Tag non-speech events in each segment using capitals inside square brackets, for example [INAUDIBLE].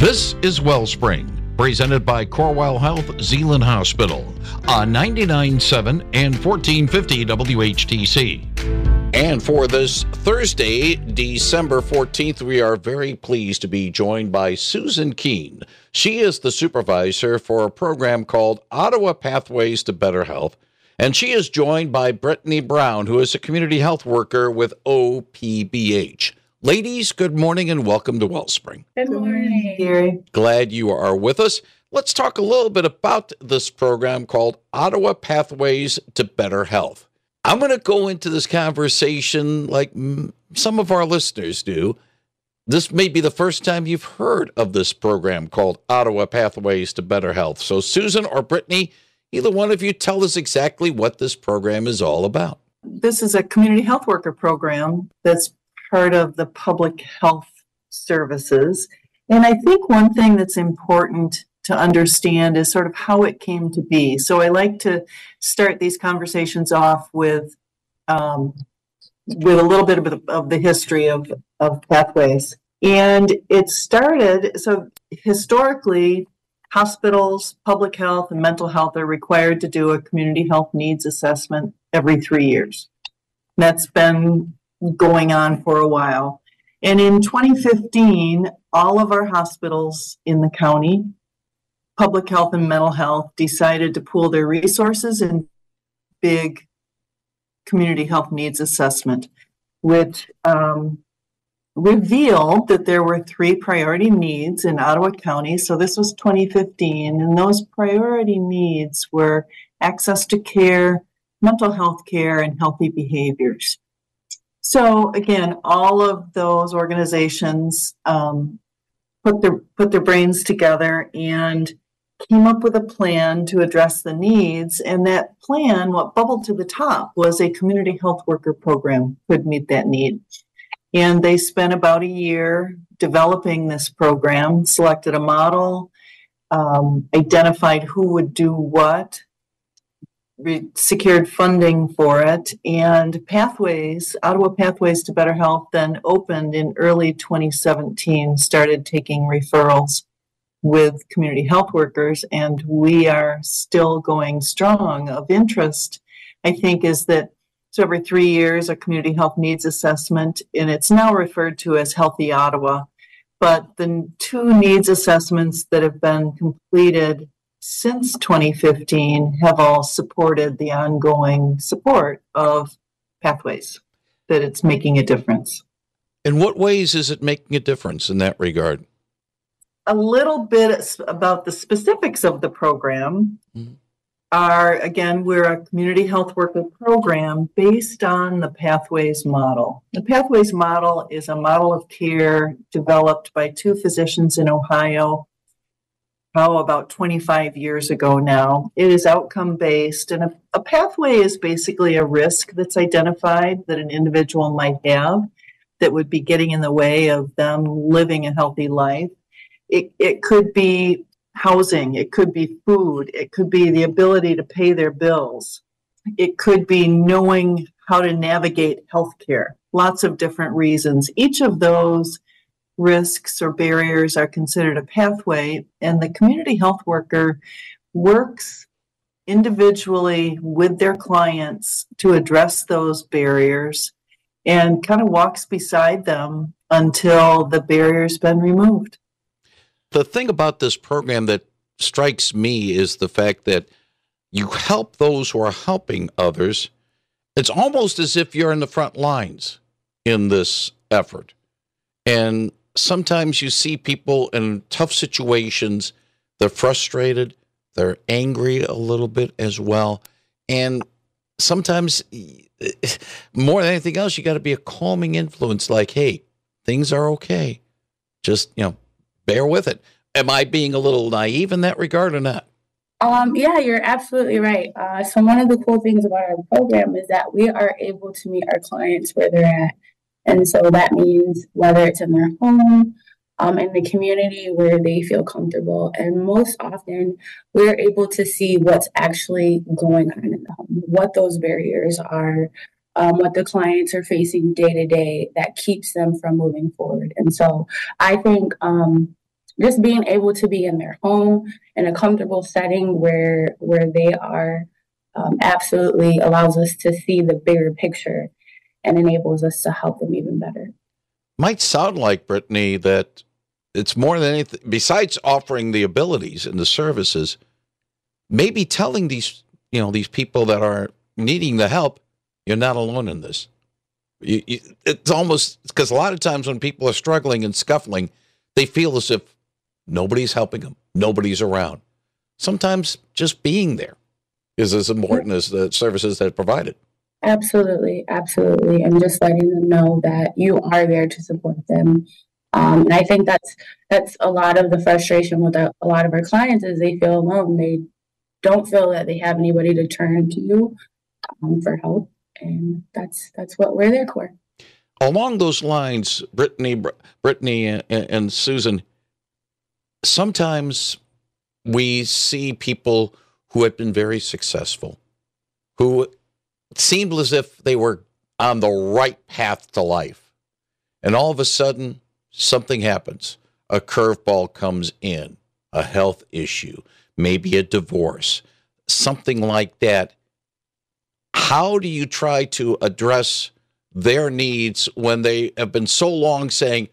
This is Wellspring, presented by Corewell Health Zeeland Hospital on 99.7 and 1450 WHTC. And for this Thursday, December 14th, we are very pleased to be joined by Susan Keen. She is the supervisor for a program called Ottawa Pathways to Better Health. And she is joined by Britney Brown, who is a community health worker with OPBH. Ladies, good morning and welcome to Wellspring. Good morning, Gary. Glad you are with us. Let's talk a little bit about this program called Ottawa Pathways to Better Health. I'm going to go into this conversation like some of our listeners do. This may be the first time you've heard of this program called Ottawa Pathways to Better Health. So, Susan or Britney, either one of you tell us exactly what this program is all about. This is a community health worker program that's part of the public health services. And I think one thing that's important to understand is sort of how it came to be. So I like to start these conversations off with um, with a little bit of the, of the history of, of pathways. And it started, so historically, hospitals, public health, and mental health are required to do a community health needs assessment every three years. That's been going on for a while. And in 2015, all of our hospitals in the county, public health and mental health, decided to pool their resources in big community health needs assessment, which um, revealed that there were three priority needs in Ottawa County. So this was 2015, and those priority needs were access to care, mental health care, and healthy behaviors. So again, all of those organizations um, put their put their brains together and came up with a plan to address the needs. And that plan, what bubbled to the top, was a community health worker program could meet that need. And they spent about a year developing this program, selected a model, um, identified who would do what, re- secured funding for it, and Pathways, Ottawa Pathways to Better Health, then opened in early 2017, started taking referrals with community health workers, and we are still going strong. Of interest, I think, is that so every three years, a community health needs assessment, and it's now referred to as Healthy Ottawa. But the two needs assessments that have been completed since 2015 have all supported the ongoing support of pathways, that it's making a difference. In what ways is it making a difference in that regard? A little bit about the specifics of the program mm-hmm. are again, we're a community health worker program based on the Pathways model. The Pathways model is a model of care developed by two physicians in Ohio oh, about 25 years ago now. It is outcome based, and a, a, pathway is basically a risk that's identified that an individual might have that would be getting in the way of them living a healthy life. It, it could be housing, it could be food, it could be the ability to pay their bills, it could be knowing how to navigate healthcare. Lots of different reasons. Each of those risks or barriers are considered a pathway, and the community health worker works individually with their clients to address those barriers and kind of walks beside them until the barrier's been removed. The thing about this program that strikes me is the fact that you help those who are helping others. It's almost as if you're in the front lines in this effort. And sometimes you see people in tough situations. They're frustrated. They're angry a little bit as well. And sometimes, [SIGHS] more than anything else, you got to be a calming influence like, hey, things are okay. Just, you know, bear with it. Am I being a little naive in that regard or not? Um, yeah, you're absolutely right. Uh, so one of the cool things about our program is that we are able to meet our clients where they're at. And so that means whether it's in their home, um, in the community where they feel comfortable. And most often, we're able to see what's actually going on in the home, what those barriers are, um, what the clients are facing day to day that keeps them from moving forward. And so I think um, just being able to be in their home in a comfortable setting where where they are um, absolutely allows us to see the bigger picture and enables us to help them even better. Might sound like Britney that it's more than anything besides offering the abilities and the services maybe telling these you know these people that are needing the help you're not alone in this. You, you, it's almost because a lot of times when people are struggling and scuffling they feel as if nobody's helping them nobody's around. Sometimes just being there is as important as the services that are provided absolutely absolutely and just letting them know that you are there to support them um, and I think that's that's a lot of the frustration with a, a, lot of our clients is they feel alone. They don't feel that they have anybody to turn to um, for help, and that's that's what we're there for. Along those lines, Britney, Britney, and, and Susan, sometimes we see people who have been very successful, who seemed as if they were on the right path to life, and all of a sudden something happens. A curveball comes in, a health issue, maybe a divorce, something like that. How do you try to address their needs when they have been so long saying,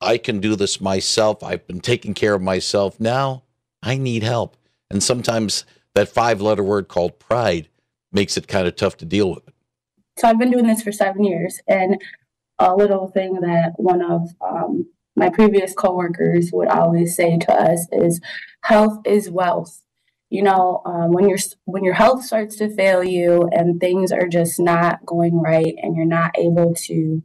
I can do this myself. I've been taking care of myself. Now I need help. And sometimes that five letter word called pride makes it kind of tough to deal with. So I've been doing this for seven years. And a little thing that one of um, my previous coworkers would always say to us is health is wealth you know um, when your when your health starts to fail you and things are just not going right and you're not able to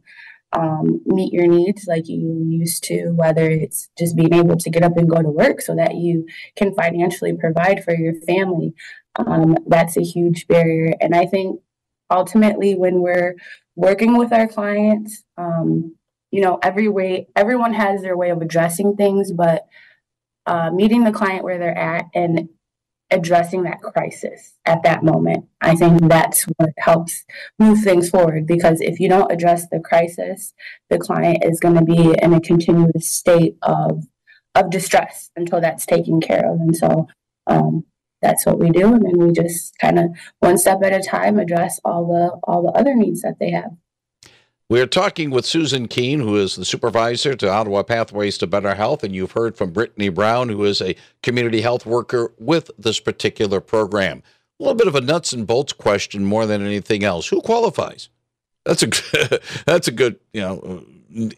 um, meet your needs like you used to whether it's just being able to get up and go to work so that you can financially provide for your family um, that's a huge barrier. And i think ultimately when we're working with our clients um, you know every way everyone has their way of addressing things but uh, meeting the client where they're at and addressing that crisis at that moment i think that's what helps move things forward. Because if you don't address the crisis the client is going to be in a continuous state of of distress until that's taken care of. And so um, that's what we do and then we just kind of one step at a time address all the all the other needs that they have we're talking with Susan Keen, who is the supervisor to Ottawa Pathways to Better Health, and you've heard from Britney Brown, who is a community health worker with this particular program. A little bit of a nuts and bolts question more than anything else. Who qualifies? That's a [LAUGHS] that's a good, you know,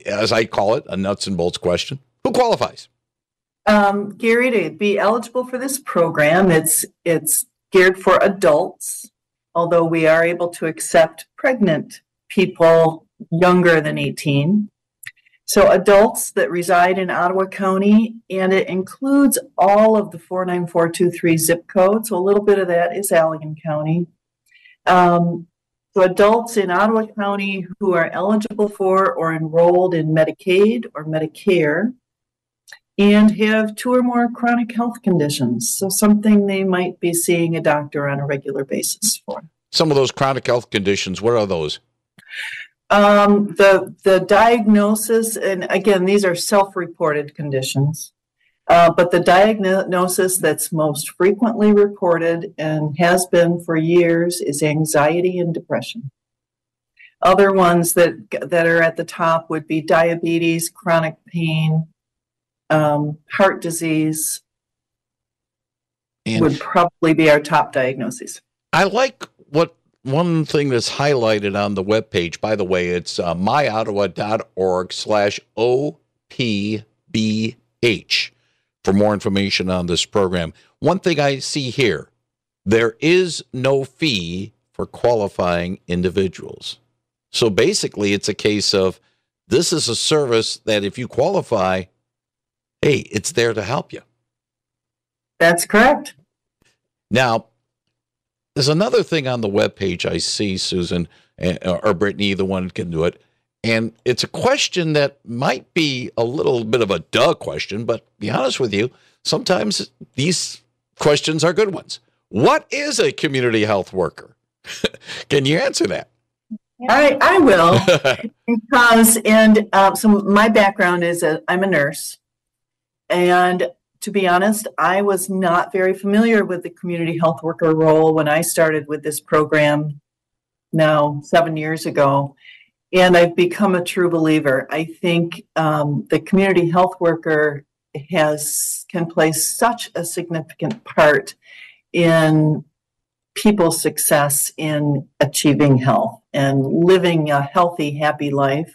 as I call it, a nuts and bolts question. Who qualifies? Um, Gary, to be eligible for this program, it's it's geared for adults, although we are able to accept pregnant people younger than 18. So adults that reside in Ottawa County, and it includes all of the 49423 zip code. So a little bit of that is Allegan County. Um, so adults in Ottawa County who are eligible for or enrolled in Medicaid or Medicare and have two or more chronic health conditions. So something they might be seeing a doctor on a regular basis for. Some of those chronic health conditions, what are those? Um, the the diagnosis, and again, these are self-reported conditions, uh, but the diagnosis that's most frequently reported and has been for years is anxiety and depression. Other ones that that are at the top would be diabetes, chronic pain, um, heart disease. And would probably be our top diagnoses. I like what one thing that's highlighted on the webpage, by the way, it's uh, myottawa.org slash OPBH for more information on this program. One thing I see here, there is no fee for qualifying individuals. So basically, it's a case of this is a service that if you qualify, hey, it's there to help you. That's correct. Now, there's another thing on the web page I see, Susan or Britney, the one can do it. And it's a question that might be a little bit of a duh question, but be honest with you, sometimes these questions are good ones. What is a community health worker? [LAUGHS] can you answer that? I, I will [LAUGHS] because and uh, so my background is a, I'm a nurse And to be honest, I was not very familiar with the community health worker role when I started with this program now seven years ago. And I've become a true believer. I think um, the community health worker has can play such a significant part in people's success in achieving health and living a healthy, happy life.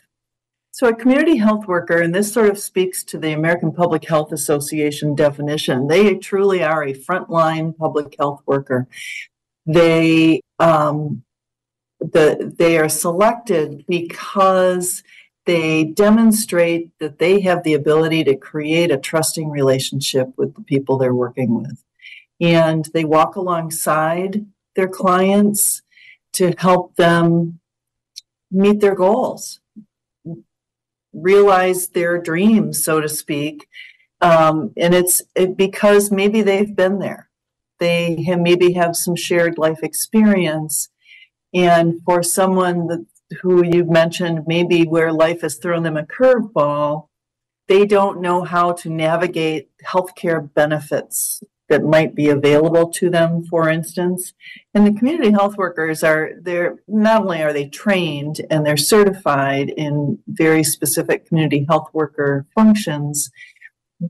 So, a community health worker, and this sort of speaks to the American Public Health Association definition, they truly are a frontline public health worker. They um, the, they are selected because they demonstrate that they have the ability to create a trusting relationship with the people they're working with. And they walk alongside their clients to help them meet their goals, realize their dreams, so to speak. Um, and it's it, because maybe they've been there. They have, maybe have some shared life experience. And for someone that, who you've mentioned, maybe where life has thrown them a curveball, they don't know how to navigate healthcare benefits that might be available to them, for instance. And the community health workers are they're not only are they trained and they're certified in very specific community health worker functions,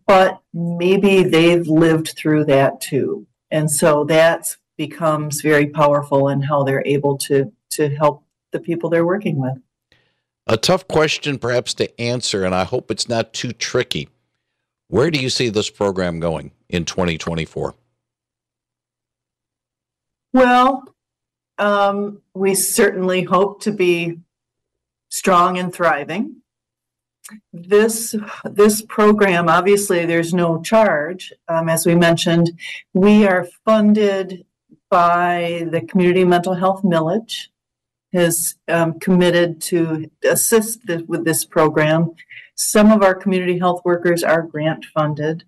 but maybe they've lived through that too. And so that becomes very powerful in how they're able to to help the people they're working with. A tough question perhaps to answer, and I hope it's not too tricky. Where do you see this program going in 2024? Well, um, we certainly hope to be strong and thriving. This this program, obviously, there's no charge. Um, as we mentioned, we are funded by the Community Mental Health Millage, has um, committed to assist the, with this program. Some of our community health workers are grant funded.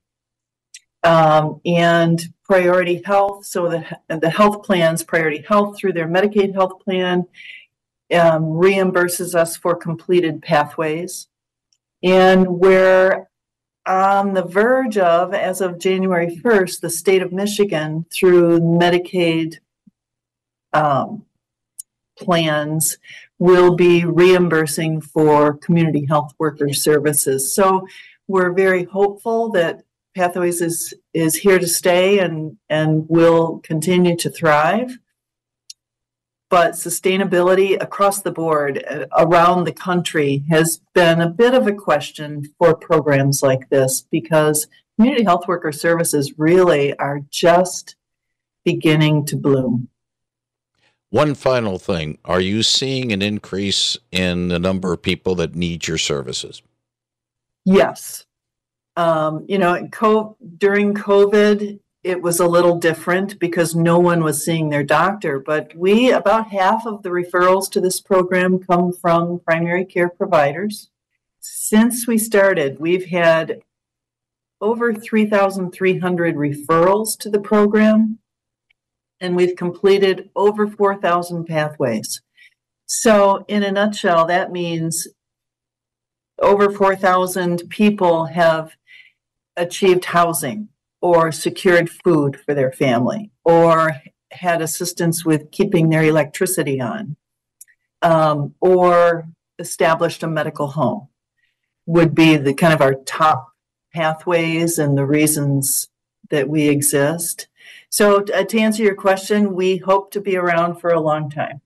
Um, and Priority Health, so the, the health plans, Priority Health through their Medicaid health plan, um, reimburses us for completed pathways. And we're on the verge of, as of January 1st, the state of Michigan through Medicaid um, plans will be reimbursing for community health worker services. So we're very hopeful that Pathways is is here to stay and and will continue to thrive. But sustainability across the board uh, around the country has been a bit of a question for programs like this because community health worker services really are just beginning to bloom. One final thing Are you seeing an increase in the number of people that need your services? Yes. Um, you know, co- during COVID, it was a little different because no one was seeing their doctor. But we, about half of the referrals to this program come from primary care providers. Since we started, we've had over 3,300 referrals to the program and we've completed over 4,000 pathways. So, in a nutshell, that means over 4,000 people have achieved housing or secured food for their family or had assistance with keeping their electricity on um, or established a medical home would be the kind of our top pathways and the reasons that we exist. So, uh, to answer your question, we hope to be around for a long time.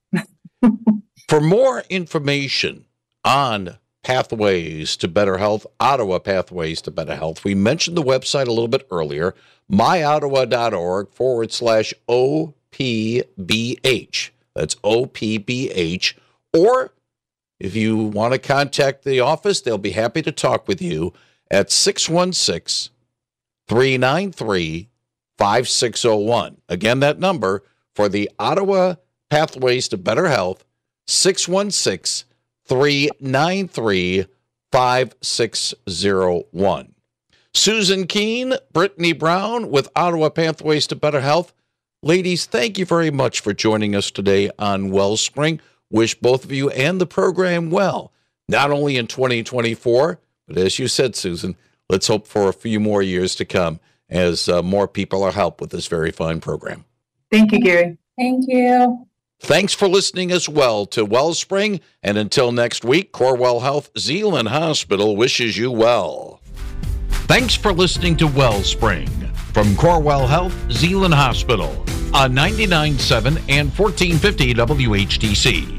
[LAUGHS] for more information on Pathways to Better Health, Ottawa Pathways to Better Health, we mentioned the website a little bit earlier, myottawa.org forward slash OPBH. That's OPBH. Or if you want to contact the office, they'll be happy to talk with you at 616 393 5601. Again, that number for the Ottawa Pathways to Better Health, 616 393 5601. Susan Keen, Britney Brown with Ottawa Pathways to Better Health. Ladies, thank you very much for joining us today on Wellspring. Wish both of you and the program well, not only in 2024, but as you said, Susan, let's hope for a few more years to come as uh, more people are helped with this very fine program. Thank you, Gary. Thank you. Thanks for listening as well to Wellspring. And until next week, Corewell Health Zeeland Hospital wishes you well. Thanks for listening to Wellspring from Corewell Health Zeeland Hospital on 99.7 and 1450 WHTC.